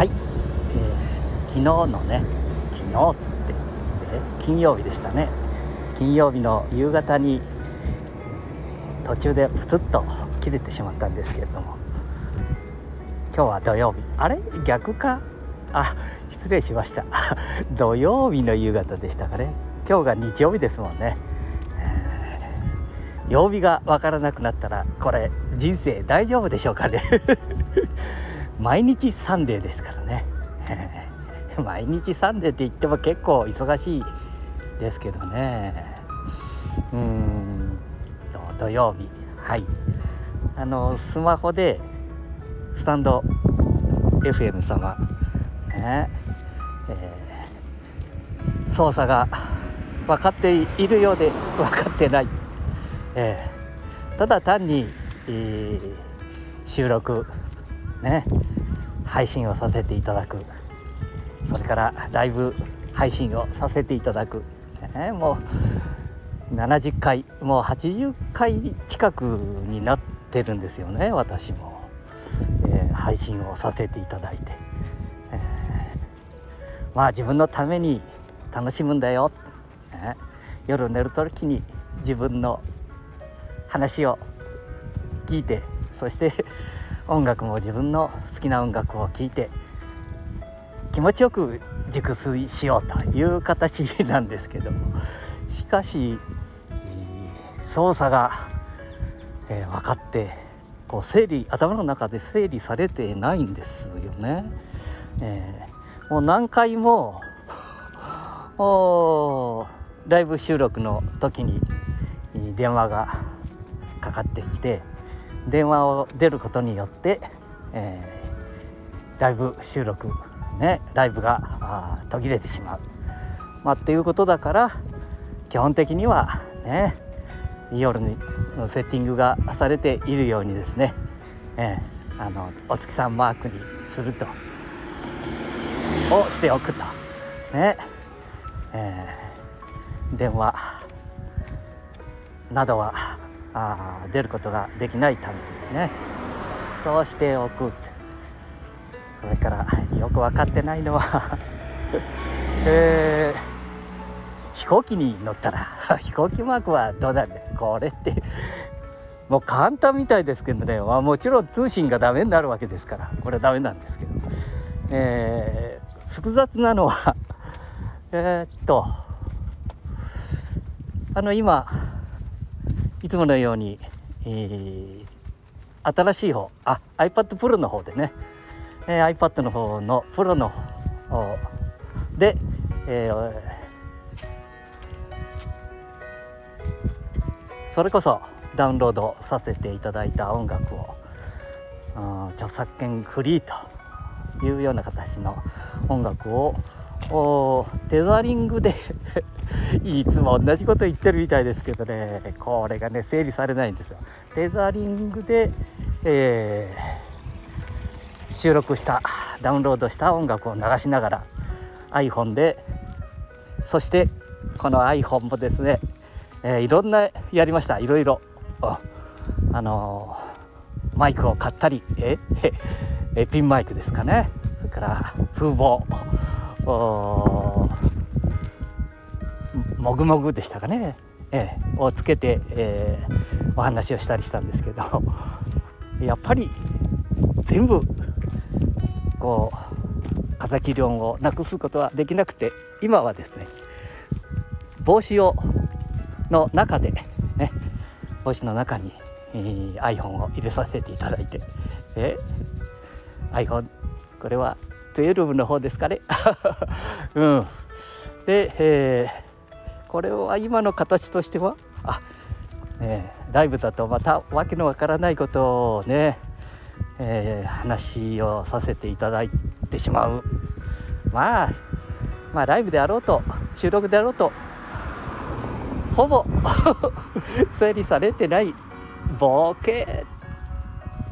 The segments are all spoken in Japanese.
はい、えー、昨日のね昨日って、え金曜日でしたね。金曜日の夕方に途中でプツッと切れてしまったんですけれども。今日は土曜日。あれ？逆か？あ失礼しました。土曜日の夕方でしたかね。今日が日曜日ですもんね、えー、曜日がわからなくなったらこれ人生大丈夫でしょうかね。毎日サンデーですからね、毎日サンデーって言っても結構忙しいですけどね。うん土曜日。はい。あのスマホでスタンド FM 様ねえー、操作が分かっているようで分かってない、えー、ただ単に、えー、収録ね配信をさせていただく。それからライブ配信をさせていただく、ね、もう70回もう80回近くになってるんですよね私も、えー、配信をさせていただいて。えまあ自分のために楽しむんだよ、ね、夜寝る時に自分の話を聞いてそして音楽も自分の好きな音楽を聴いて気持ちよく熟睡しようという形なんですけどもしかし操作が、えー、分かってこう整理頭の中で整理されてないんですよね。えーもう何回もライブ収録の時に電話がかかってきて電話を出ることによって、えー、ライブ収録ねライブが途切れてしまう、まあ、っていうことだから基本的にはね夜のセッティングがされているようにですね、えー、あのお月さんマークにするとをしておくとねえー、電話などはあ出ることができないためにね。そうしておくって。それからよく分かってないのは。えー、飛行機に乗ったら 飛行機マークはどうなるこれって。もう簡単みたいですけどね、まあ、もちろん通信がダメになるわけですから。これはダメなんですけど、え複雑なのは えっとあの今いつものように、えー、新しい方あ iPad Pro の方でね、えー、iPad の方のプロの方で、えー、それこそダウンロードさせていただいた音楽を著作権フリーというような形の音楽をおテザリングで いつも同じこと言ってるみたいですけどね。これがね整理されないんですよ。テザリングで、えー、収録したダウンロードした音楽を流しながら iPhone でそしてこの iPhone もですね、えー、いろんなやりました。いろいろ。あのー、マイクを買ったりええピンマイクですかね。それから風貌。もぐもぐでしたかね、ええ、をつけて、えー、お話をしたりしたんですけど。やっぱり全部こう風切り音をなくすことはできなくて今はですね帽子をの中でね帽子の中に、えー、iPhone を入れさせていただいて、え iPhone これは12の方ですかね。うん。で、えー、これは今の形としては？あ、ね、ライブだとまたわけのわからないことをね、えー、話をさせていただいてしまう。まあまあライブであろうと収録であろうとほぼ 整理されてないボケ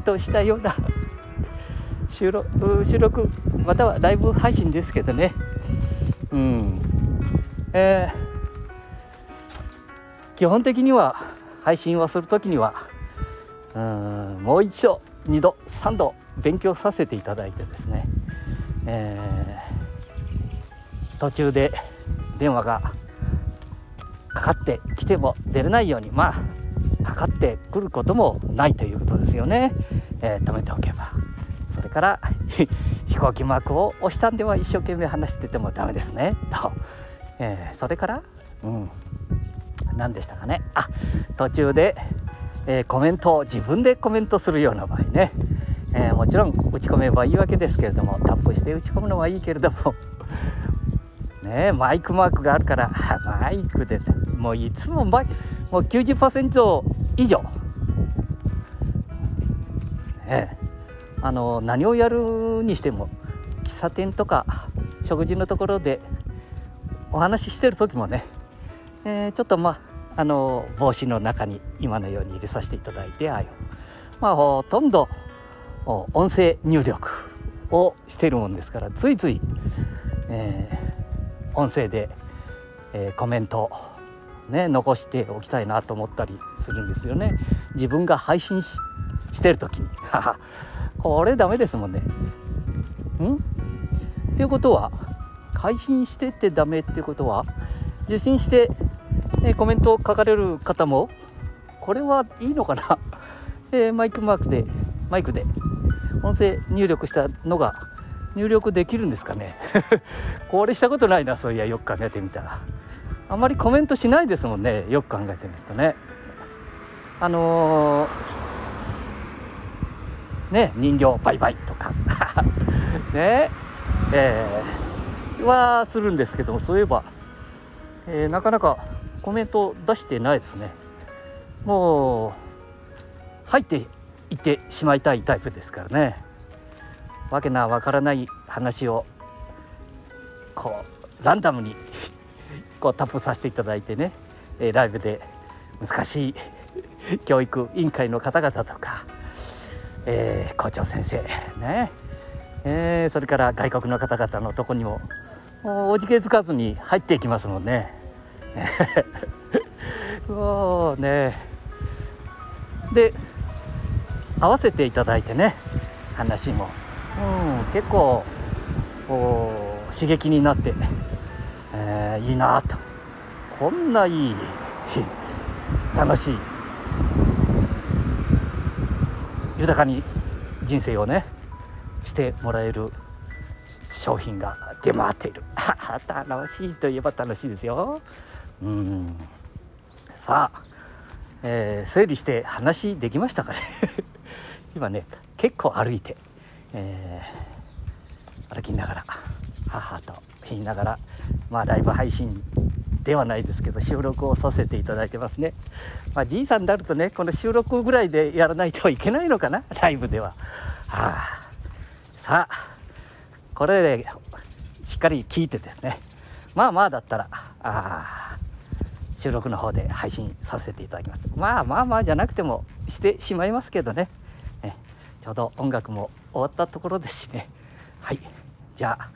としたような収録収録またはライブ配信ですけどね。うん。えー、基本的には配信をする時にはうんもう一度2度3度勉強させていただいてですね、えー、途中で電話がかかってきても出れないようにまあかかってくることもないということですよね、えー、止めておけば。それから 飛行機マークを押したんでは一生懸命話しててもダメですね。と、えー、それからうん。何でしたかね。あ途中で、えー、コメントを自分でコメントするような場合ね、えー、もちろん打ち込めばいいわけですけれどもタップして打ち込むのはいいけれども。ねマイクマークがあるからマイクでもういつもマイもう90%以上、ええ、あの何をやるにしても喫茶店とか食事のところでお話ししてる時もね、えー、ちょっとまああの帽子の中に今のように入れさせていただいてあまあほとんど音声入力をしてるもんですからついつい、えー、音声で、えー、コメントね残しておきたいなと思ったりするんですよね。自分が配信してる時に。これダメですもんね。ん？っていうことは配信してってダメっていうことは受信してえ、コメントを書かれる方もこれはいいのかな、えー、マイクマークでマイクで音声入力したのが入力できるんですかね？これしたことないなそういやよく考えてみたら。あまりコメントしないですもんねよく考えてみるとね。あのー、ね人形バイバイとか。ねえー、はするんですけどもそういえば、えー、なかなかコメント出してないですね。もう入っていってしまいたいタイプですからね。わけなわからない話をこうランダムに こうタップさせていただいてね。えライブで難しい教育委員会の方々とか、えー、校長先生。ね、えー、それから外国の方々のとこにもおじけづかずに入っていきますもんね。もうね。で合わせていただいてね話も、うん、結構刺激になって、えー、いいなと。こんないい楽しい。豊かに人生をねしてもらえる商品が出回っている。楽しいといえば楽しいですよ。うん。さあ、えー、整理して話できましたかね。今ね結構歩いて、えー、歩きながら母と言いながらまあライブ配信ではないですけど収録をさせていただいてますね。まあ、じいさんになるとねこの収録ぐらいでやらないといけないのかな？ライブでは。はあ、さあこれでしっかり聞いてですね。まあまあだったらあ収録の方で配信させていただきます。まあまあまあじゃなくてもしてしまいますけどね。ねちょうど音楽も終わったところですしね。はい。じゃあ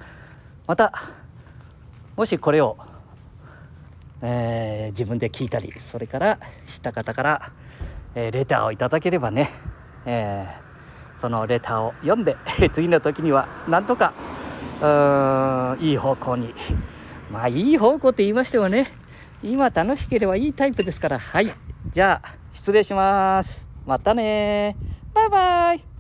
またもしこれを、えー、自分で聞いたりそれから知った方から、えー、レターをいただければね、えー、そのレターを読んで 次の時にはなんとかうんいい方向に。まあいい方向って言いましてもね今楽しければいいタイプですから。はい。じゃあ失礼します。またねバイバイ。